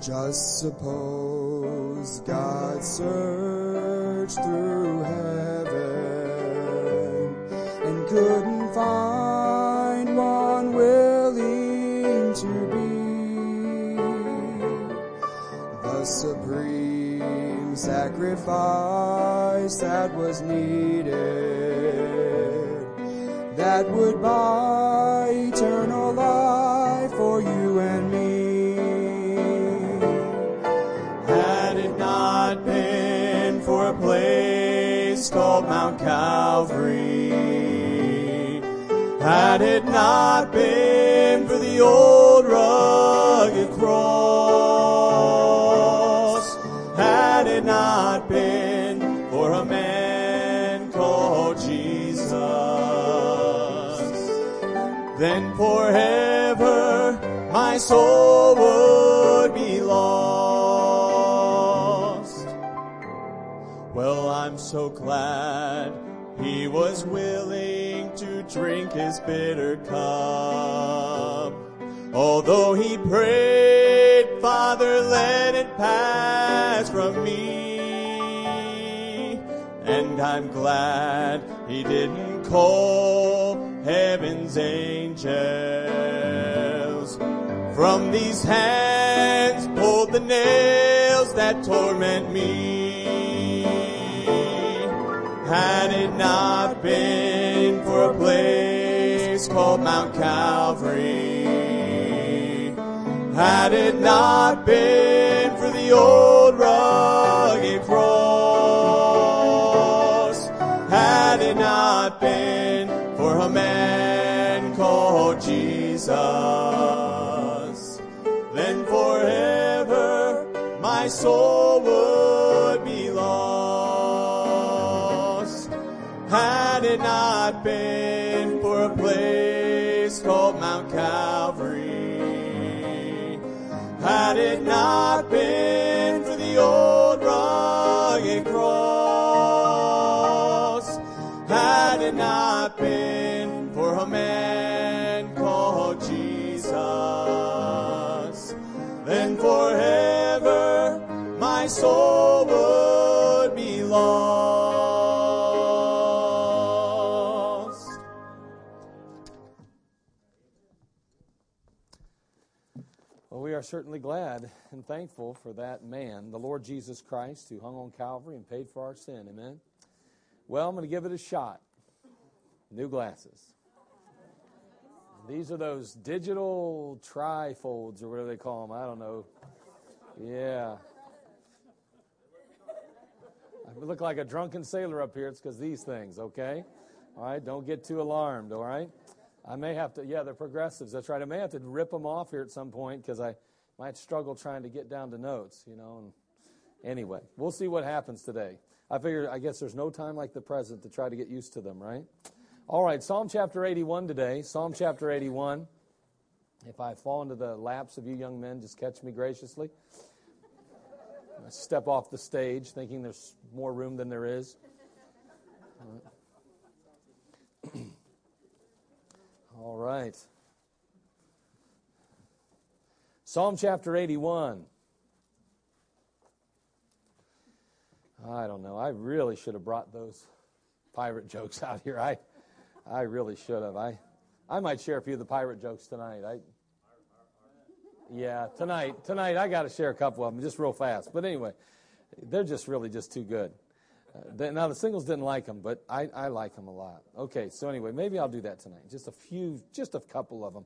Just suppose God searched through heaven and couldn't find one willing to be the supreme sacrifice that was needed that would buy Calvary, had it not been for the old rugged cross, had it not been for a man called Jesus, then forever my soul would so glad he was willing to drink his bitter cup. Although he prayed, Father, let it pass from me. And I'm glad he didn't call heaven's angels. From these hands pulled the nails that torment me. Had it not been for a place called Mount Calvary, had it not been for the old rugged cross, had it not been for a man called Jesus, then forever my soul would it not been for a place called Mount Calvary, had it not been for the old rugged cross, had it not been for a man called Jesus, then forever my soul would be lost. Are certainly glad and thankful for that man, the Lord Jesus Christ, who hung on Calvary and paid for our sin. Amen. Well, I'm going to give it a shot. New glasses. These are those digital trifolds, or whatever they call them. I don't know. Yeah. I look like a drunken sailor up here. It's because these things, okay? All right, don't get too alarmed, all right? I may have to, yeah, they're progressives. That's right. I may have to rip them off here at some point because I might struggle trying to get down to notes, you know. And anyway, we'll see what happens today. I figure, I guess there's no time like the present to try to get used to them, right? All right, Psalm chapter 81 today. Psalm chapter 81. If I fall into the laps of you young men, just catch me graciously. I step off the stage thinking there's more room than there is. All right. Psalm chapter 81. I don't know. I really should have brought those pirate jokes out here. I, I really should have. I, I might share a few of the pirate jokes tonight. I, yeah, tonight, tonight I got to share a couple of them just real fast. But anyway, they're just really just too good. Uh, they, now the singles didn't like them, but I, I like them a lot. Okay, so anyway, maybe I'll do that tonight. Just a few, just a couple of them.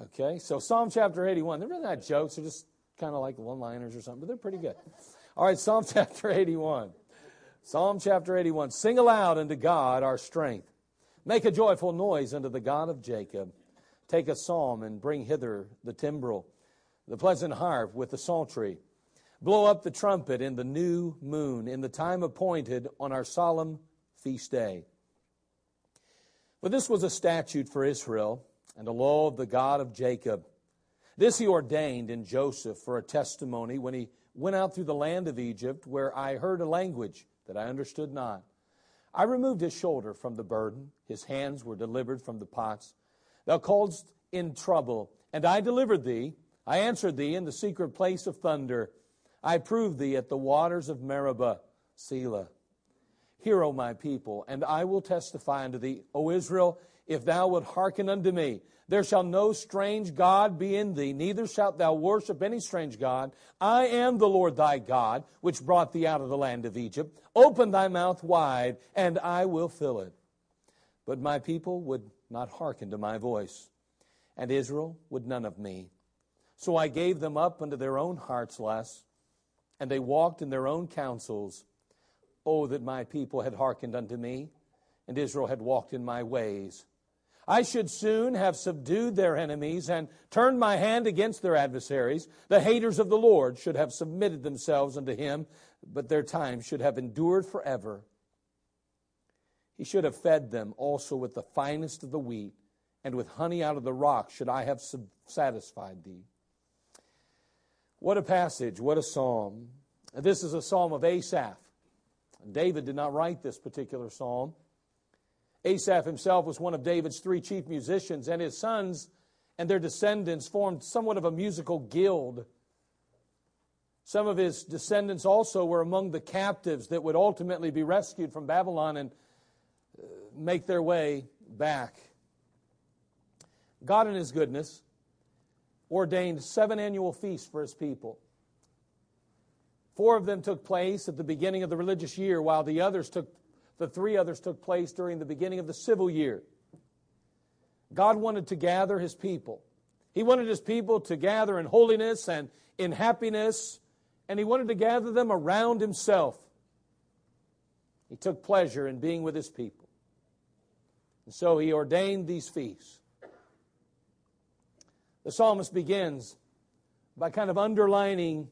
Okay, so Psalm chapter 81. They're really not jokes; they're just kind of like one-liners or something, but they're pretty good. All right, Psalm chapter 81. Psalm chapter 81. Sing aloud unto God our strength. Make a joyful noise unto the God of Jacob. Take a psalm and bring hither the timbrel, the pleasant harp with the psaltery. Blow up the trumpet in the new moon, in the time appointed on our solemn feast day. For this was a statute for Israel and the law of the God of Jacob. This he ordained in Joseph for a testimony when he went out through the land of Egypt, where I heard a language that I understood not. I removed his shoulder from the burden, his hands were delivered from the pots. Thou calledst in trouble, and I delivered thee. I answered thee in the secret place of thunder. I proved thee at the waters of Meribah, Selah. Hear, O my people, and I will testify unto thee, O Israel, if thou wilt hearken unto me. There shall no strange God be in thee, neither shalt thou worship any strange God. I am the Lord thy God, which brought thee out of the land of Egypt. Open thy mouth wide, and I will fill it. But my people would not hearken to my voice, and Israel would none of me. So I gave them up unto their own hearts' lusts, and they walked in their own counsels. Oh, that my people had hearkened unto me, and Israel had walked in my ways. I should soon have subdued their enemies and turned my hand against their adversaries. The haters of the Lord should have submitted themselves unto him, but their time should have endured forever. He should have fed them also with the finest of the wheat, and with honey out of the rock should I have satisfied thee. What a passage, what a psalm. This is a psalm of Asaph. David did not write this particular psalm. Asaph himself was one of David's three chief musicians, and his sons and their descendants formed somewhat of a musical guild. Some of his descendants also were among the captives that would ultimately be rescued from Babylon and uh, make their way back. God, in His goodness, ordained seven annual feasts for His people. Four of them took place at the beginning of the religious year, while the others took the three others took place during the beginning of the civil year. God wanted to gather his people. He wanted his people to gather in holiness and in happiness, and he wanted to gather them around himself. He took pleasure in being with his people. And so he ordained these feasts. The psalmist begins by kind of underlining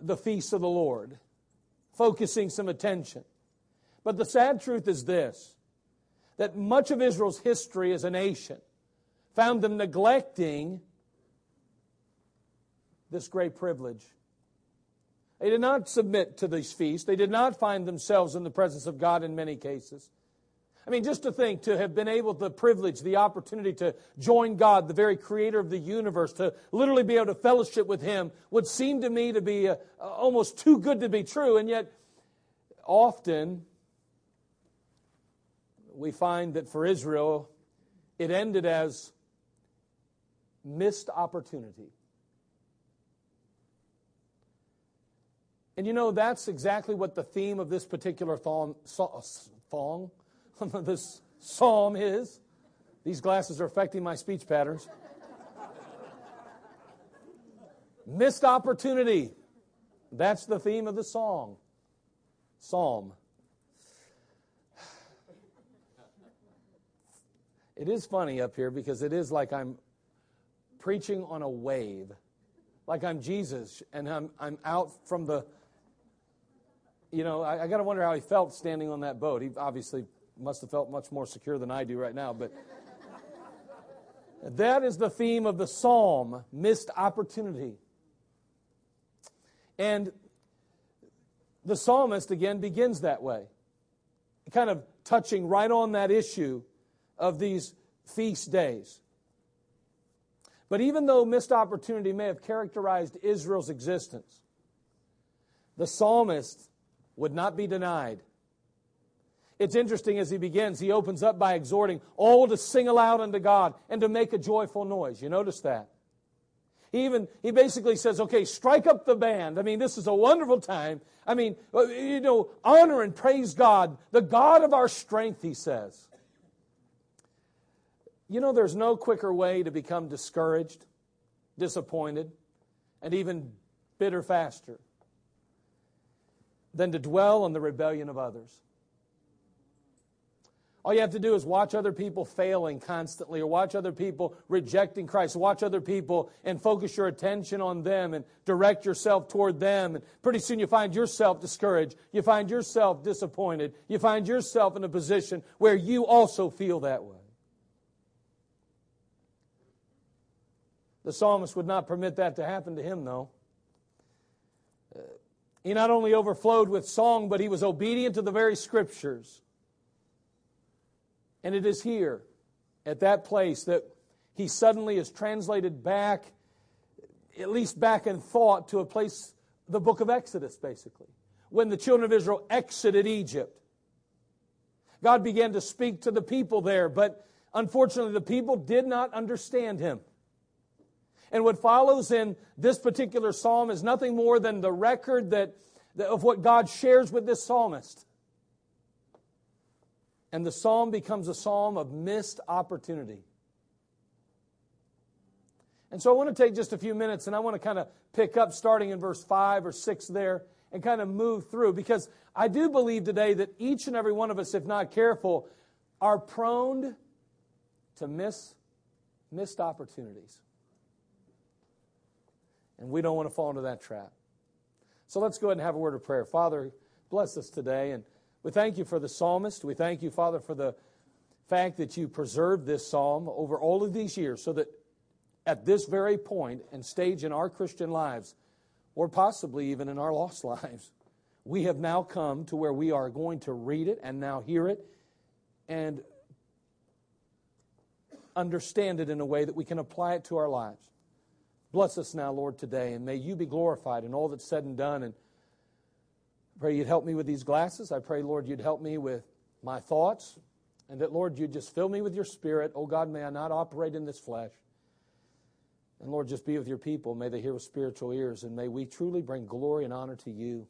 the feasts of the Lord, focusing some attention. But the sad truth is this that much of Israel's history as a nation found them neglecting this great privilege. They did not submit to these feasts. They did not find themselves in the presence of God in many cases. I mean, just to think, to have been able, the privilege, the opportunity to join God, the very creator of the universe, to literally be able to fellowship with Him, would seem to me to be a, almost too good to be true. And yet, often, we find that for Israel, it ended as missed opportunity. And you know, that's exactly what the theme of this particular thong, uh, thong this psalm is. These glasses are affecting my speech patterns. Missed opportunity. That's the theme of the song. Psalm. It is funny up here because it is like I'm preaching on a wave, like I'm Jesus and I'm, I'm out from the. You know, I, I got to wonder how he felt standing on that boat. He obviously must have felt much more secure than I do right now, but. that is the theme of the psalm missed opportunity. And the psalmist, again, begins that way, kind of touching right on that issue of these feast days. But even though missed opportunity may have characterized Israel's existence, the psalmist would not be denied. It's interesting as he begins, he opens up by exhorting all to sing aloud unto God and to make a joyful noise. You notice that? He even he basically says, "Okay, strike up the band. I mean, this is a wonderful time. I mean, uh, you know, honor and praise God, the God of our strength," he says. You know, there's no quicker way to become discouraged, disappointed, and even bitter faster than to dwell on the rebellion of others. All you have to do is watch other people failing constantly, or watch other people rejecting Christ. Watch other people and focus your attention on them and direct yourself toward them. And pretty soon you find yourself discouraged. You find yourself disappointed. You find yourself in a position where you also feel that way. The psalmist would not permit that to happen to him, though. He not only overflowed with song, but he was obedient to the very scriptures. And it is here, at that place, that he suddenly is translated back at least back in thought, to a place, the book of Exodus, basically, when the children of Israel exited Egypt. God began to speak to the people there, but unfortunately, the people did not understand him. And what follows in this particular psalm is nothing more than the record that, of what God shares with this psalmist. And the psalm becomes a psalm of missed opportunity. And so I want to take just a few minutes and I want to kind of pick up starting in verse 5 or 6 there and kind of move through because I do believe today that each and every one of us, if not careful, are prone to miss missed opportunities. And we don't want to fall into that trap. So let's go ahead and have a word of prayer. Father, bless us today. And we thank you for the psalmist. We thank you, Father, for the fact that you preserved this psalm over all of these years so that at this very point and stage in our Christian lives, or possibly even in our lost lives, we have now come to where we are going to read it and now hear it and understand it in a way that we can apply it to our lives. Bless us now, Lord, today, and may you be glorified in all that's said and done. And pray you'd help me with these glasses. I pray, Lord, you'd help me with my thoughts, and that, Lord, you'd just fill me with your spirit. Oh, God, may I not operate in this flesh. And Lord, just be with your people. May they hear with spiritual ears, and may we truly bring glory and honor to you.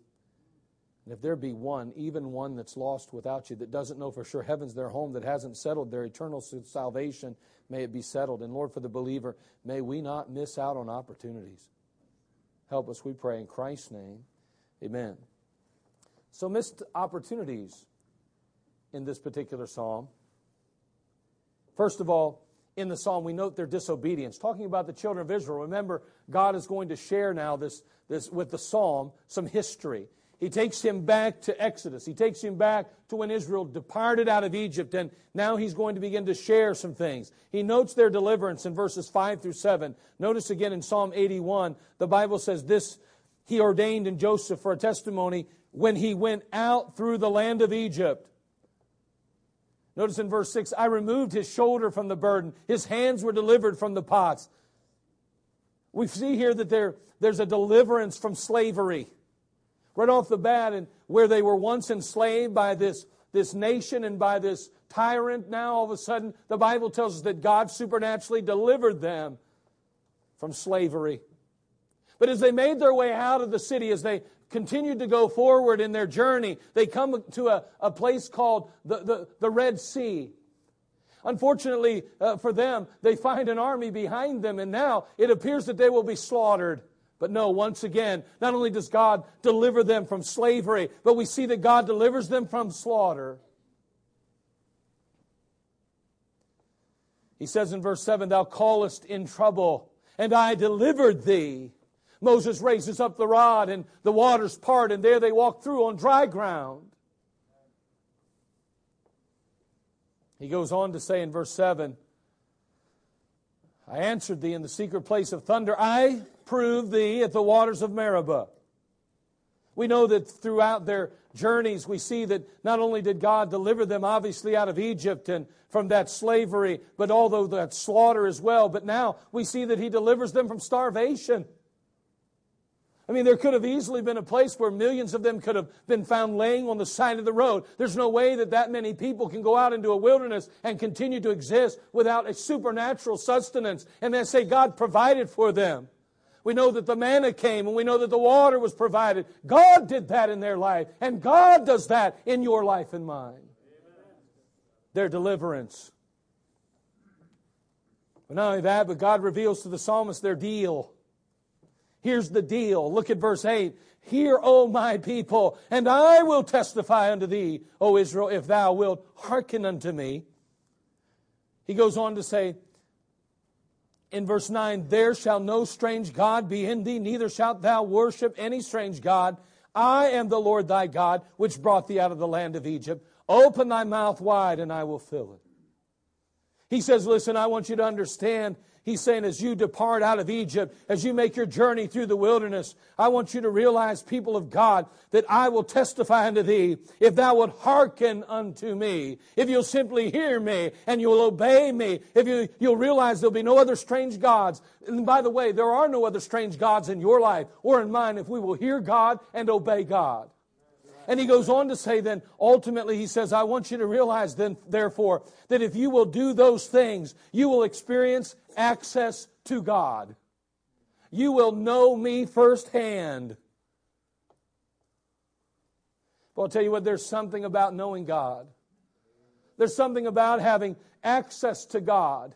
And if there be one, even one that's lost without you, that doesn't know for sure heaven's their home, that hasn't settled their eternal salvation, may it be settled. And Lord, for the believer, may we not miss out on opportunities. Help us, we pray, in Christ's name. Amen. So, missed opportunities in this particular psalm. First of all, in the psalm, we note their disobedience. Talking about the children of Israel, remember, God is going to share now this, this with the psalm some history. He takes him back to Exodus. He takes him back to when Israel departed out of Egypt, and now he's going to begin to share some things. He notes their deliverance in verses 5 through 7. Notice again in Psalm 81, the Bible says this He ordained in Joseph for a testimony when he went out through the land of Egypt. Notice in verse 6 I removed his shoulder from the burden, his hands were delivered from the pots. We see here that there, there's a deliverance from slavery right off the bat, and where they were once enslaved by this, this nation and by this tyrant, now all of a sudden the Bible tells us that God supernaturally delivered them from slavery. But as they made their way out of the city, as they continued to go forward in their journey, they come to a, a place called the, the, the Red Sea. Unfortunately uh, for them, they find an army behind them, and now it appears that they will be slaughtered. But no, once again, not only does God deliver them from slavery, but we see that God delivers them from slaughter. He says in verse 7, Thou callest in trouble, and I delivered thee. Moses raises up the rod, and the waters part, and there they walk through on dry ground. He goes on to say in verse 7, I answered thee in the secret place of thunder. I proved thee at the waters of Meribah. We know that throughout their journeys, we see that not only did God deliver them obviously out of Egypt and from that slavery, but although that slaughter as well, but now we see that He delivers them from starvation. I mean, there could have easily been a place where millions of them could have been found laying on the side of the road. There's no way that that many people can go out into a wilderness and continue to exist without a supernatural sustenance and then say God provided for them. We know that the manna came and we know that the water was provided. God did that in their life, and God does that in your life and mine. Their deliverance. But not only that, but God reveals to the psalmist their deal. Here's the deal. Look at verse 8. Hear, O my people, and I will testify unto thee, O Israel, if thou wilt hearken unto me. He goes on to say in verse 9, There shall no strange God be in thee, neither shalt thou worship any strange God. I am the Lord thy God, which brought thee out of the land of Egypt. Open thy mouth wide, and I will fill it. He says, Listen, I want you to understand He's saying, as you depart out of Egypt, as you make your journey through the wilderness, I want you to realize, people of God, that I will testify unto thee if thou wilt hearken unto me, if you'll simply hear me and you'll obey me, if you, you'll realize there'll be no other strange gods. And by the way, there are no other strange gods in your life or in mine if we will hear God and obey God. And he goes on to say, then, ultimately, he says, I want you to realize, then, therefore, that if you will do those things, you will experience access to God. You will know me firsthand. But I'll tell you what, there's something about knowing God. There's something about having access to God.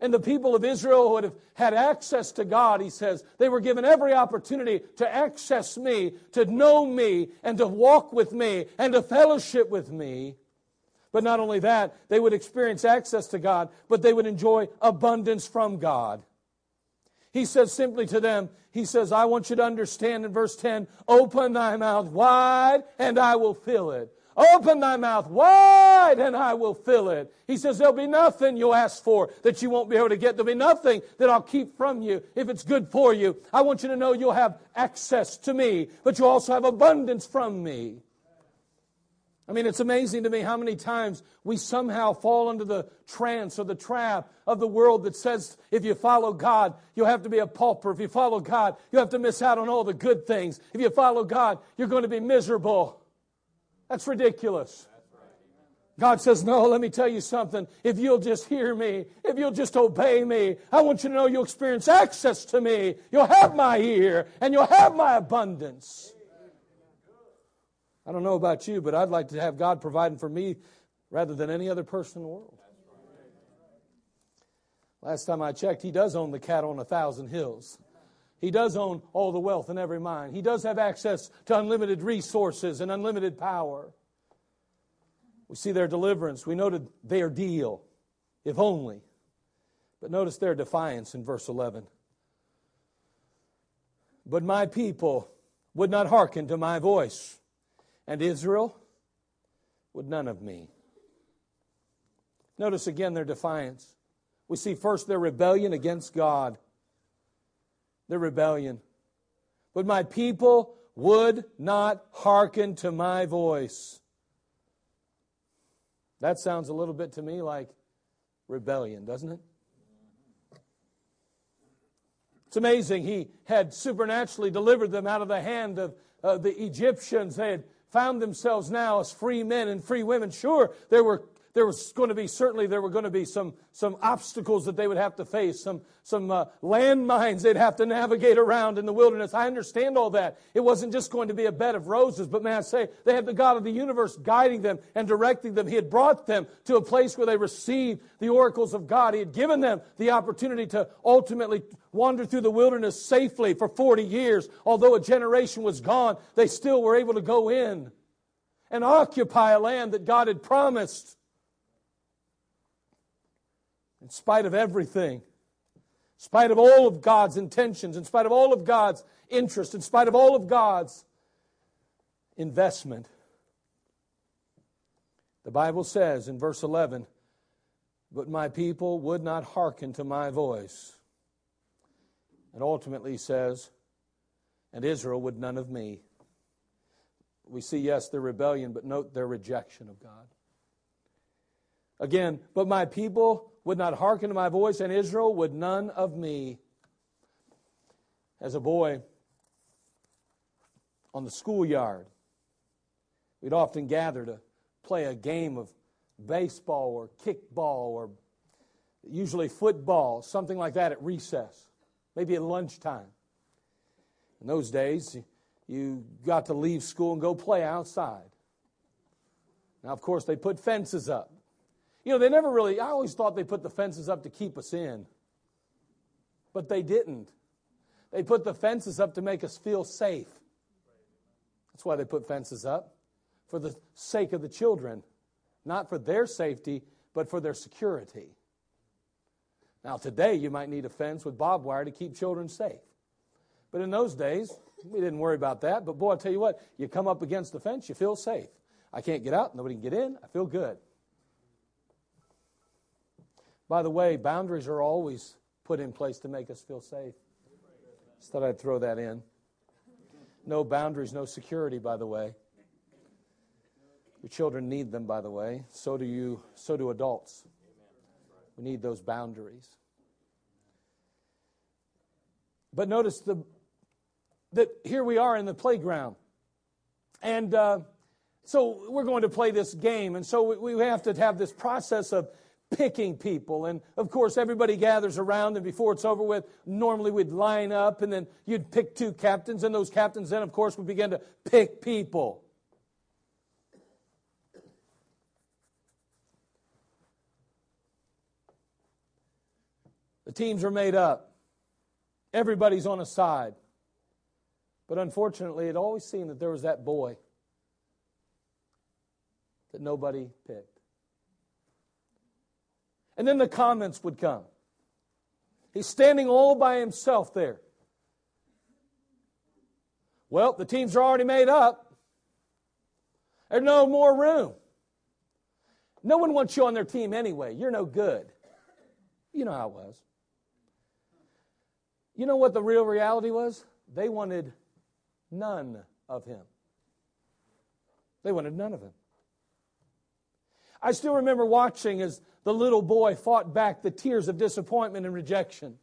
And the people of Israel who would have had access to God, he says, they were given every opportunity to access me, to know me, and to walk with me, and to fellowship with me. But not only that, they would experience access to God, but they would enjoy abundance from God. He says simply to them, He says, I want you to understand in verse 10 open thy mouth wide, and I will fill it. Open thy mouth wide and I will fill it. He says, There'll be nothing you'll ask for that you won't be able to get. There'll be nothing that I'll keep from you if it's good for you. I want you to know you'll have access to me, but you also have abundance from me. I mean, it's amazing to me how many times we somehow fall into the trance or the trap of the world that says if you follow God, you'll have to be a pauper. If you follow God, you have to miss out on all the good things. If you follow God, you're going to be miserable. That's ridiculous. God says, No, let me tell you something. If you'll just hear me, if you'll just obey me, I want you to know you'll experience access to me. You'll have my ear and you'll have my abundance. I don't know about you, but I'd like to have God providing for me rather than any other person in the world. Last time I checked, He does own the cattle on a thousand hills. He does own all the wealth in every mind. He does have access to unlimited resources and unlimited power. We see their deliverance. We noted their deal, if only. But notice their defiance in verse 11. But my people would not hearken to my voice, and Israel would none of me. Notice again their defiance. We see first their rebellion against God their rebellion. But my people would not hearken to my voice. That sounds a little bit to me like rebellion, doesn't it? It's amazing. He had supernaturally delivered them out of the hand of uh, the Egyptians. They had found themselves now as free men and free women. Sure, there were there was going to be certainly there were going to be some some obstacles that they would have to face some some uh, landmines they'd have to navigate around in the wilderness. I understand all that. It wasn't just going to be a bed of roses but may i say they had the god of the universe guiding them and directing them. He had brought them to a place where they received the oracles of god. He had given them the opportunity to ultimately wander through the wilderness safely for 40 years. Although a generation was gone they still were able to go in and occupy a land that god had promised in spite of everything, in spite of all of God's intentions, in spite of all of God's interest, in spite of all of God's investment. The Bible says in verse 11, But my people would not hearken to my voice. And ultimately says, And Israel would none of me. We see, yes, their rebellion, but note their rejection of God. Again, but my people would not hearken to my voice, and Israel would none of me. As a boy, on the schoolyard, we'd often gather to play a game of baseball or kickball or usually football, something like that at recess, maybe at lunchtime. In those days, you got to leave school and go play outside. Now, of course, they put fences up. You know, they never really, I always thought they put the fences up to keep us in. But they didn't. They put the fences up to make us feel safe. That's why they put fences up, for the sake of the children. Not for their safety, but for their security. Now, today you might need a fence with barbed wire to keep children safe. But in those days, we didn't worry about that. But boy, I'll tell you what, you come up against the fence, you feel safe. I can't get out, nobody can get in, I feel good. By the way, boundaries are always put in place to make us feel safe. Just thought I'd throw that in. No boundaries, no security, by the way. Your children need them, by the way. So do you, so do adults. We need those boundaries. But notice the, that here we are in the playground. And uh, so we're going to play this game. And so we, we have to have this process of picking people. And of course, everybody gathers around, and before it's over with, normally we'd line up, and then you'd pick two captains, and those captains then, of course, would begin to pick people. The teams are made up. Everybody's on a side. But unfortunately, it always seemed that there was that boy that nobody picked. And then the comments would come. He's standing all by himself there. Well, the teams are already made up. There's no more room. No one wants you on their team anyway. You're no good. You know how it was. You know what the real reality was? They wanted none of him. They wanted none of him. I still remember watching as the little boy fought back the tears of disappointment and rejection.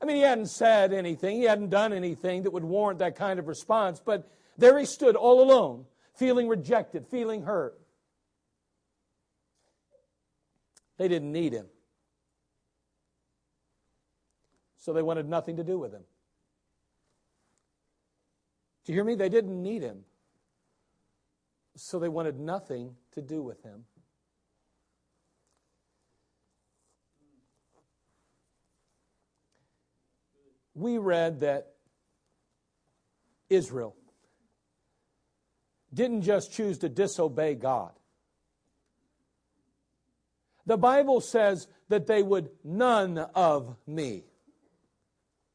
I mean, he hadn't said anything, he hadn't done anything that would warrant that kind of response, but there he stood all alone, feeling rejected, feeling hurt. They didn't need him. So they wanted nothing to do with him. Do you hear me? They didn't need him. So they wanted nothing to do with him. We read that Israel didn't just choose to disobey God. The Bible says that they would none of me.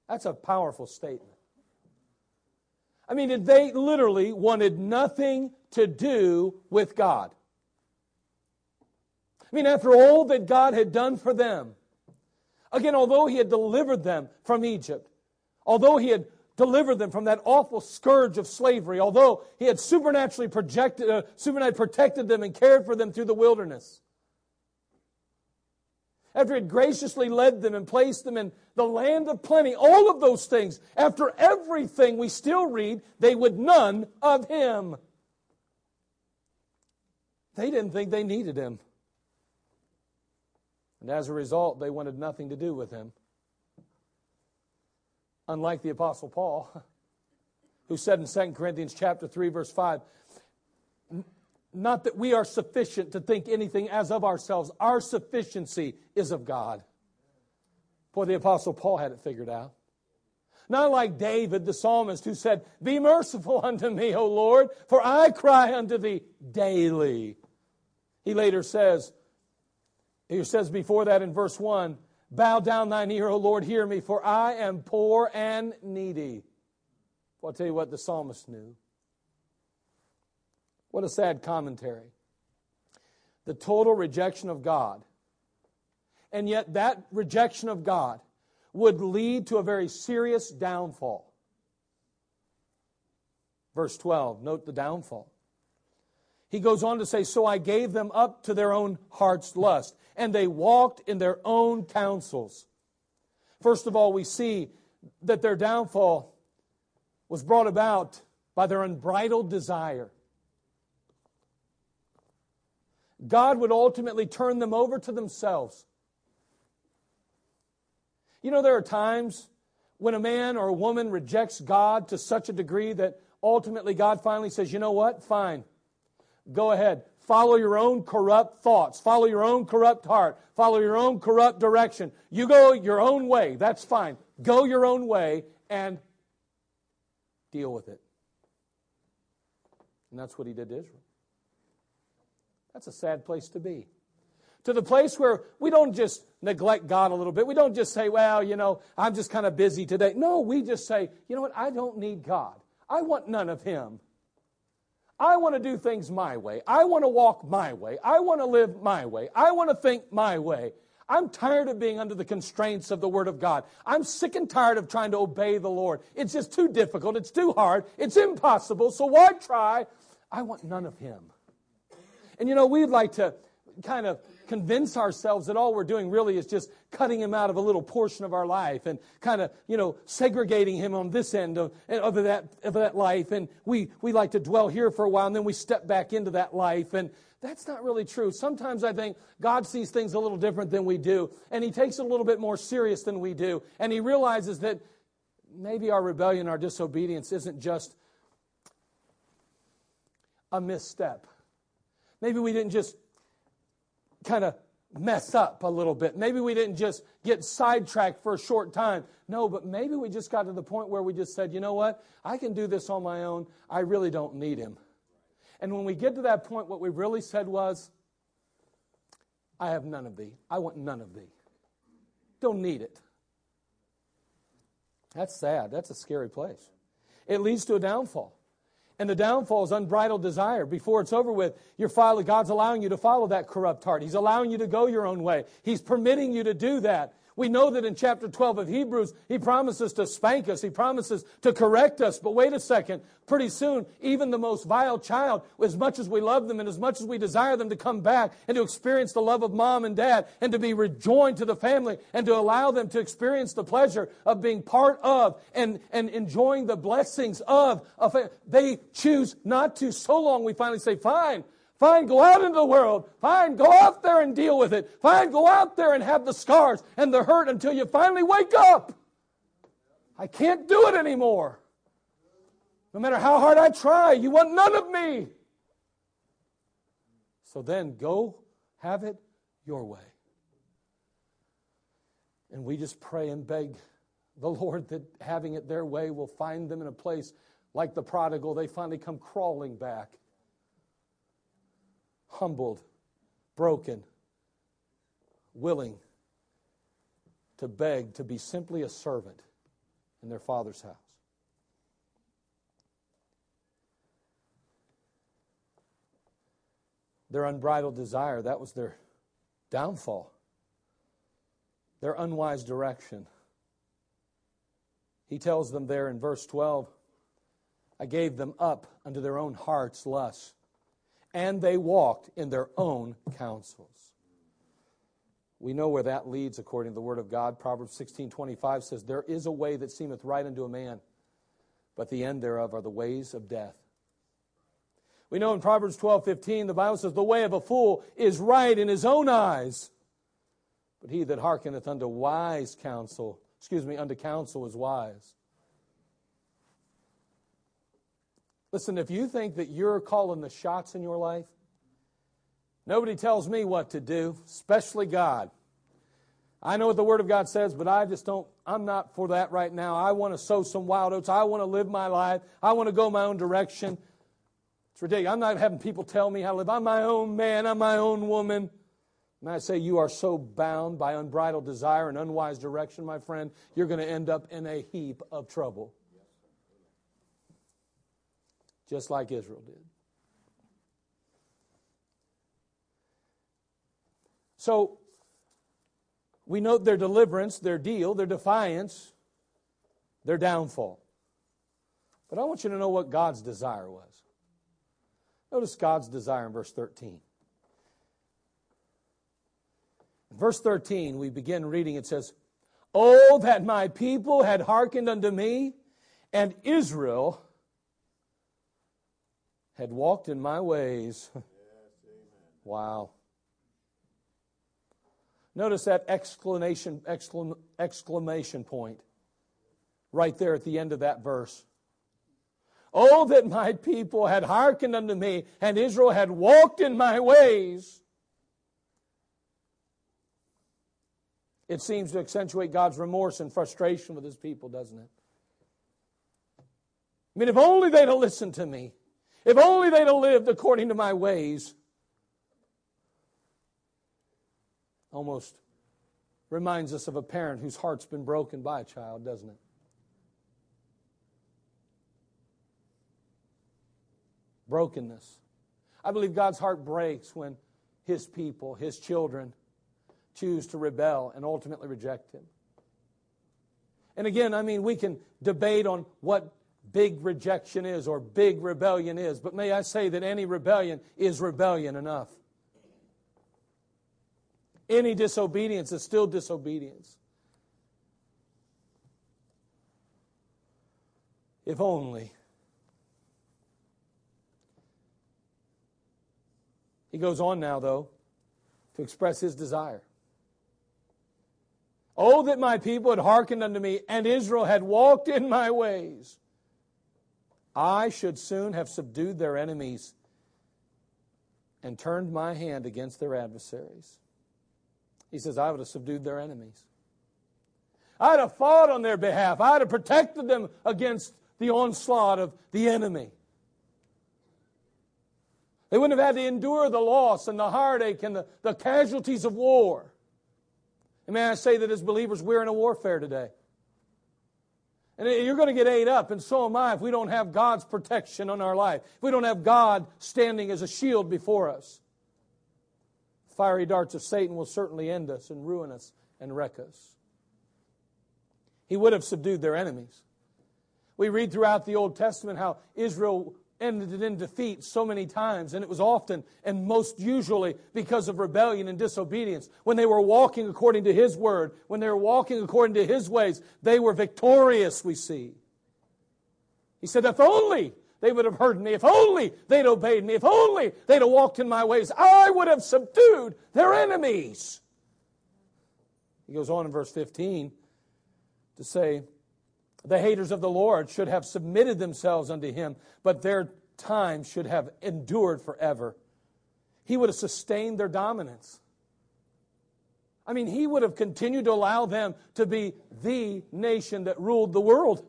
That's a powerful statement. I mean, they literally wanted nothing to do with God. I mean, after all that God had done for them, again, although He had delivered them from Egypt, Although he had delivered them from that awful scourge of slavery, although he had supernaturally, projected, uh, supernaturally protected them and cared for them through the wilderness, after he had graciously led them and placed them in the land of plenty, all of those things, after everything we still read, they would none of him. They didn't think they needed him. And as a result, they wanted nothing to do with him unlike the apostle Paul, who said in 2 Corinthians chapter 3 verse 5, not that we are sufficient to think anything as of ourselves, our sufficiency is of God. Boy, the apostle Paul had it figured out. Not like David, the psalmist, who said, Be merciful unto me, O Lord, for I cry unto thee daily. He later says, he says before that in verse 1, Bow down thine ear, O Lord, hear me, for I am poor and needy. Well, I'll tell you what the psalmist knew. What a sad commentary. The total rejection of God. And yet, that rejection of God would lead to a very serious downfall. Verse 12, note the downfall. He goes on to say, So I gave them up to their own heart's lust and they walked in their own counsels. First of all, we see that their downfall was brought about by their unbridled desire. God would ultimately turn them over to themselves. You know, there are times when a man or a woman rejects God to such a degree that ultimately God finally says, you know what? Fine. Go ahead. Follow your own corrupt thoughts. Follow your own corrupt heart. Follow your own corrupt direction. You go your own way. That's fine. Go your own way and deal with it. And that's what he did to Israel. That's a sad place to be. To the place where we don't just neglect God a little bit. We don't just say, well, you know, I'm just kind of busy today. No, we just say, you know what? I don't need God. I want none of Him. I want to do things my way. I want to walk my way. I want to live my way. I want to think my way. I'm tired of being under the constraints of the Word of God. I'm sick and tired of trying to obey the Lord. It's just too difficult. It's too hard. It's impossible. So why try? I want none of Him. And you know, we'd like to kind of convince ourselves that all we're doing really is just cutting him out of a little portion of our life and kind of, you know, segregating him on this end of, of, that, of that life. And we, we like to dwell here for a while and then we step back into that life. And that's not really true. Sometimes I think God sees things a little different than we do, and He takes it a little bit more serious than we do. And He realizes that maybe our rebellion, our disobedience isn't just a misstep. Maybe we didn't just kind of mess up a little bit. Maybe we didn't just get sidetracked for a short time. No, but maybe we just got to the point where we just said, you know what? I can do this on my own. I really don't need him. And when we get to that point, what we really said was, I have none of thee. I want none of thee. Don't need it. That's sad. That's a scary place. It leads to a downfall. And the downfall is unbridled desire. Before it's over with, you're following, God's allowing you to follow that corrupt heart. He's allowing you to go your own way. He's permitting you to do that. We know that in chapter 12 of Hebrews, he promises to spank us. He promises to correct us. But wait a second. Pretty soon, even the most vile child, as much as we love them and as much as we desire them to come back and to experience the love of mom and dad and to be rejoined to the family and to allow them to experience the pleasure of being part of and, and enjoying the blessings of, of they choose not to. So long we finally say, fine, Fine, go out into the world. Fine, go out there and deal with it. Fine, go out there and have the scars and the hurt until you finally wake up. I can't do it anymore. No matter how hard I try, you want none of me. So then go have it your way. And we just pray and beg the Lord that having it their way will find them in a place like the prodigal. They finally come crawling back humbled, broken, willing to beg to be simply a servant in their father's house. Their unbridled desire, that was their downfall, their unwise direction. He tells them there in verse 12, I gave them up unto their own heart's lusts and they walked in their own counsels. We know where that leads according to the word of God. Proverbs 16:25 says, "There is a way that seemeth right unto a man, but the end thereof are the ways of death." We know in Proverbs 12:15 the Bible says, "The way of a fool is right in his own eyes, but he that hearkeneth unto wise counsel, excuse me, unto counsel is wise." Listen, if you think that you're calling the shots in your life, nobody tells me what to do, especially God. I know what the Word of God says, but I just don't, I'm not for that right now. I want to sow some wild oats. I want to live my life. I want to go my own direction. It's ridiculous. I'm not having people tell me how to live. I'm my own man. I'm my own woman. And I say, you are so bound by unbridled desire and unwise direction, my friend, you're going to end up in a heap of trouble just like Israel did. So, we note their deliverance, their deal, their defiance, their downfall. But I want you to know what God's desire was. Notice God's desire in verse 13. In verse 13, we begin reading, it says, Oh, that my people had hearkened unto me, and Israel had walked in my ways. wow. Notice that exclamation, exclam, exclamation point right there at the end of that verse. Oh, that my people had hearkened unto me, and Israel had walked in my ways. It seems to accentuate God's remorse and frustration with his people, doesn't it? I mean, if only they'd have listened to me. If only they'd have lived according to my ways. Almost reminds us of a parent whose heart's been broken by a child, doesn't it? Brokenness. I believe God's heart breaks when His people, His children, choose to rebel and ultimately reject Him. And again, I mean, we can debate on what big rejection is or big rebellion is, but may I say that any rebellion is rebellion enough. Any disobedience is still disobedience. If only. He goes on now, though, to express his desire. Oh, that my people had hearkened unto me, and Israel had walked in my ways. I should soon have subdued their enemies and turned my hand against their adversaries. He says, I would have subdued their enemies. I'd have fought on their behalf. I'd have protected them against the onslaught of the enemy. They wouldn't have had to endure the loss and the heartache and the, the casualties of war. And may I say that as believers, we're in a warfare today. And you're going to get ate up, and so am I, if we don't have God's protection on our life, if we don't have God standing as a shield before us. Fiery darts of Satan will certainly end us and ruin us and wreck us. He would have subdued their enemies. We read throughout the Old Testament how Israel ended in defeat so many times, and it was often and most usually because of rebellion and disobedience. When they were walking according to His word, when they were walking according to His ways, they were victorious, we see. He said, If only they would have heard me, if only they'd obeyed me, if only they'd have walked in my ways, I would have subdued their enemies. He goes on in verse 15 to say, the haters of the Lord should have submitted themselves unto him, but their time should have endured forever. He would have sustained their dominance. I mean, he would have continued to allow them to be the nation that ruled the world.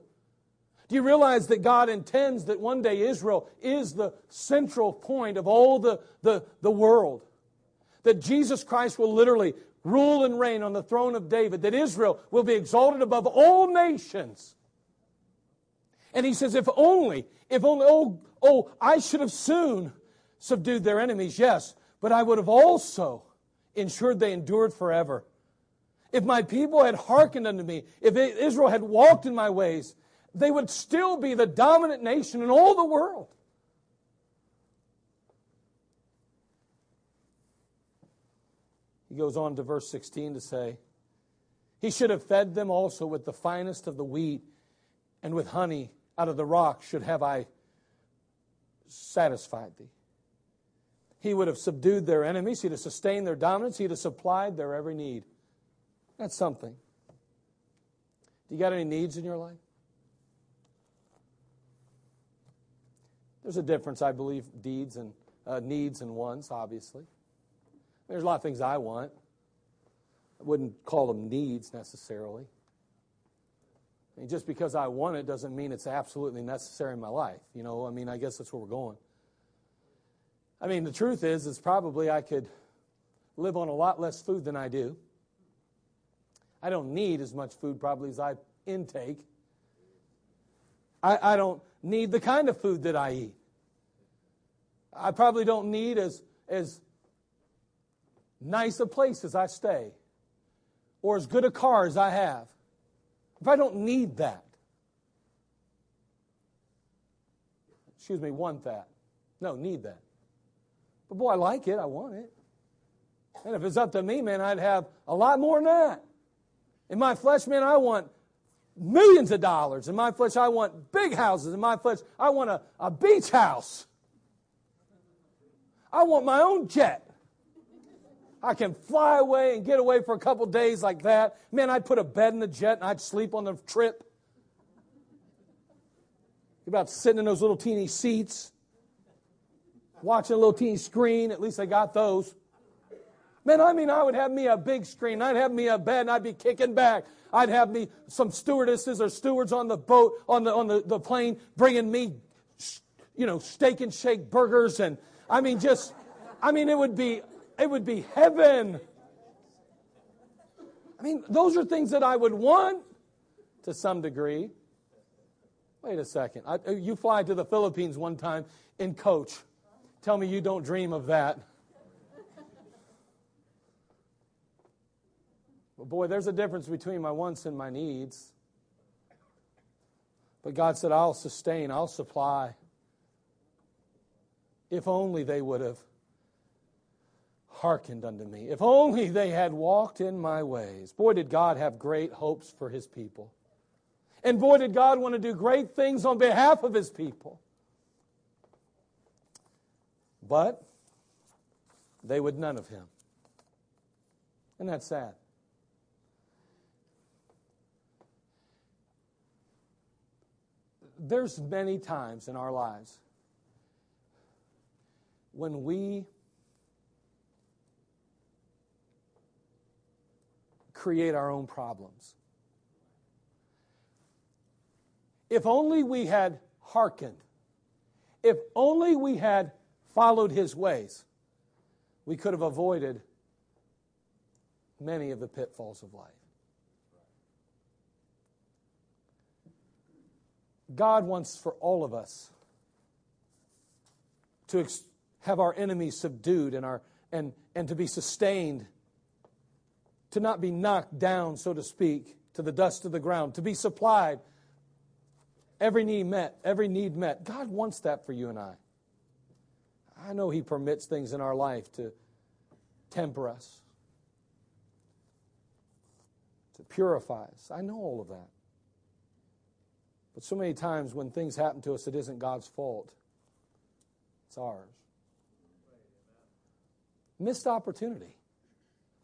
Do you realize that God intends that one day Israel is the central point of all the, the, the world? That Jesus Christ will literally rule and reign on the throne of David, that Israel will be exalted above all nations. And he says, if only, if only, oh, oh, I should have soon subdued their enemies, yes, but I would have also ensured they endured forever. If my people had hearkened unto me, if Israel had walked in my ways, they would still be the dominant nation in all the world. He goes on to verse 16 to say, He should have fed them also with the finest of the wheat and with honey out of the rock should have I satisfied thee. He would have subdued their enemies. He'd have sustained their dominance. He'd have supplied their every need. That's something. Do you got any needs in your life? There's a difference, I believe, deeds and uh, needs and wants, obviously. There's a lot of things I want. I wouldn't call them needs necessarily. I mean, just because I want it doesn't mean it's absolutely necessary in my life. You know, I mean, I guess that's where we're going. I mean, the truth is, is probably I could live on a lot less food than I do. I don't need as much food probably as I intake. I, I don't need the kind of food that I eat. I probably don't need as, as nice a place as I stay or as good a car as I have if I don't need that, excuse me, want that. No, need that. But boy, I like it. I want it. And if it's up to me, man, I'd have a lot more than that. In my flesh, man, I want millions of dollars. In my flesh, I want big houses. In my flesh, I want a, a beach house. I want my own jet. I can fly away and get away for a couple days like that. Man, I'd put a bed in the jet and I'd sleep on the trip. About sitting in those little teeny seats, watching a little teeny screen. At least I got those. Man, I mean, I would have me a big screen. I'd have me a bed and I'd be kicking back. I'd have me some stewardesses or stewards on the boat, on the, on the, the plane, bringing me, you know, steak and shake burgers. And I mean, just, I mean, it would be it would be heaven. I mean, those are things that I would want to some degree. Wait a second. I, you fly to the Philippines one time in coach. Tell me you don't dream of that. But boy, there's a difference between my wants and my needs. But God said, I'll sustain, I'll supply. If only they would have hearkened unto me. If only they had walked in my ways. Boy, did God have great hopes for his people. And boy, did God want to do great things on behalf of his people. But they would none of him. And that's sad. There's many times in our lives when we create our own problems. If only we had hearkened, if only we had followed his ways, we could have avoided many of the pitfalls of life. God wants for all of us to have our enemies subdued and, our, and, and to be sustained, to not be knocked down, so to speak, to the dust of the ground, to be supplied, every need met, every need met. God wants that for you and I. I know He permits things in our life to temper us, to purify us. I know all of that. But so many times when things happen to us, it isn't God's fault, it's ours. Missed opportunity.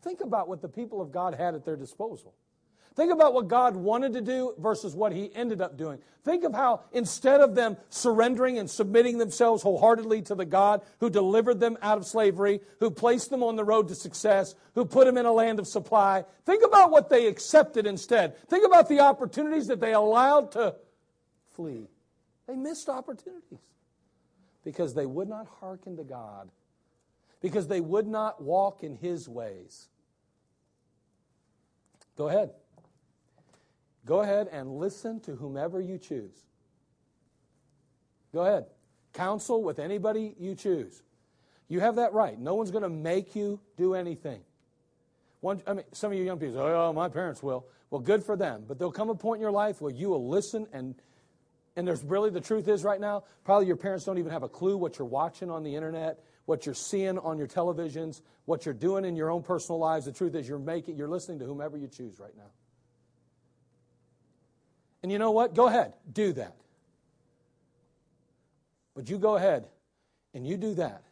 Think about what the people of God had at their disposal. Think about what God wanted to do versus what He ended up doing. Think of how instead of them surrendering and submitting themselves wholeheartedly to the God who delivered them out of slavery, who placed them on the road to success, who put them in a land of supply, think about what they accepted instead. Think about the opportunities that they allowed to flee. They missed opportunities because they would not hearken to God, because they would not walk in His ways. Go ahead. Go ahead and listen to whomever you choose. Go ahead. Counsel with anybody you choose. You have that right. No one's going to make you do anything. One, I mean, some of you young people say, oh, my parents will. Well, good for them. But there'll come a point in your life where you will listen and and there's really the truth is right now, probably your parents don't even have a clue what you're watching on the internet, what you're seeing on your televisions, what you're doing in your own personal lives. The truth is you're making you're listening to whomever you choose right now. And you know what? Go ahead, do that. But you go ahead and you do that,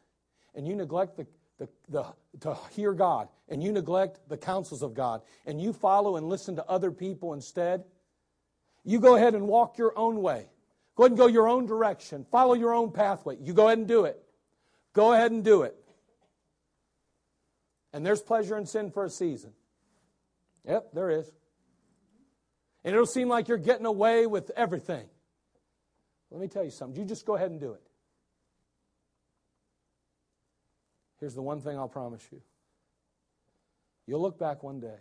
and you neglect the, the, the, to hear God, and you neglect the counsels of God, and you follow and listen to other people instead, you go ahead and walk your own way. Go ahead and go your own direction. Follow your own pathway. You go ahead and do it. Go ahead and do it. And there's pleasure in sin for a season. Yep, there is. And it'll seem like you're getting away with everything. Let me tell you something. You just go ahead and do it. Here's the one thing I'll promise you. You'll look back one day,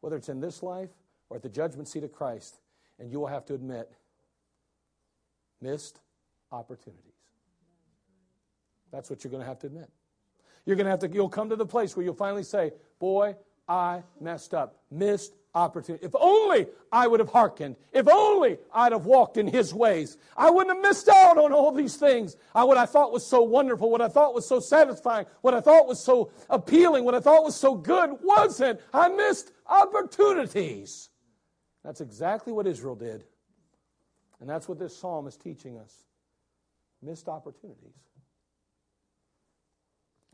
whether it's in this life or at the judgment seat of Christ, and you will have to admit missed opportunities. That's what you're going to have to admit. You're going to have to, you'll come to the place where you'll finally say, Boy, I messed up, missed opportunity. If only I would have hearkened. If only I'd have walked in his ways. I wouldn't have missed out on all these things. I, what I thought was so wonderful, what I thought was so satisfying, what I thought was so appealing, what I thought was so good wasn't. I missed opportunities. That's exactly what Israel did. And that's what this psalm is teaching us missed opportunities.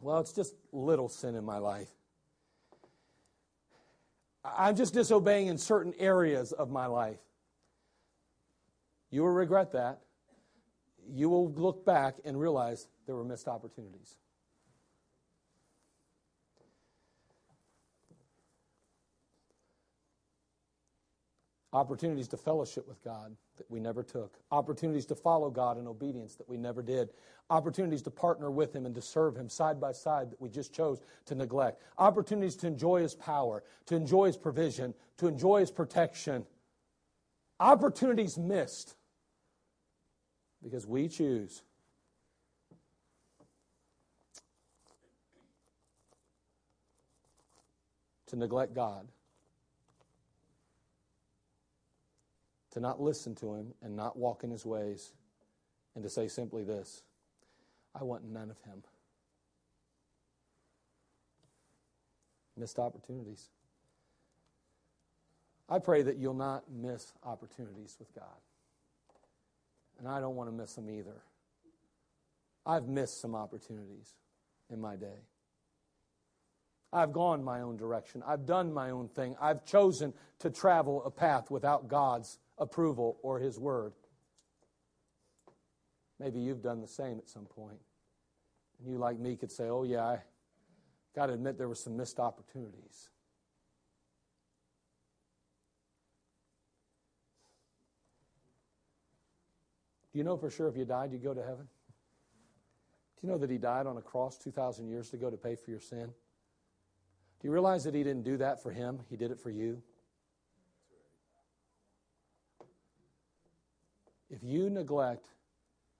Well, it's just little sin in my life. I'm just disobeying in certain areas of my life. You will regret that. You will look back and realize there were missed opportunities. Opportunities to fellowship with God that we never took. Opportunities to follow God in obedience that we never did. Opportunities to partner with Him and to serve Him side by side that we just chose to neglect. Opportunities to enjoy His power, to enjoy His provision, to enjoy His protection. Opportunities missed because we choose to neglect God, to not listen to Him and not walk in His ways, and to say simply this I want none of Him. Missed opportunities. I pray that you'll not miss opportunities with God. And I don't want to miss them either. I've missed some opportunities in my day. I've gone my own direction. I've done my own thing. I've chosen to travel a path without God's approval or His word. Maybe you've done the same at some point. And you, like me, could say, Oh, yeah, I got to admit there were some missed opportunities. Do you know for sure if you died, you'd go to heaven? Do you know that he died on a cross 2,000 years ago to pay for your sin? Do you realize that he didn't do that for him? He did it for you. If you neglect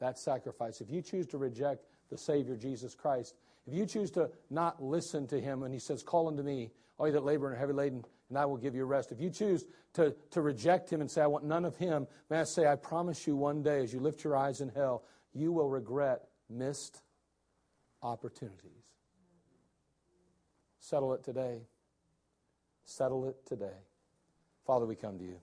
that sacrifice, if you choose to reject the Savior Jesus Christ, if you choose to not listen to him and he says, Call unto me, all you that labor and are heavy laden, and I will give you rest. If you choose to, to reject him and say, I want none of him, may I say, I promise you one day as you lift your eyes in hell, you will regret missed opportunities. Settle it today. Settle it today. Father, we come to you.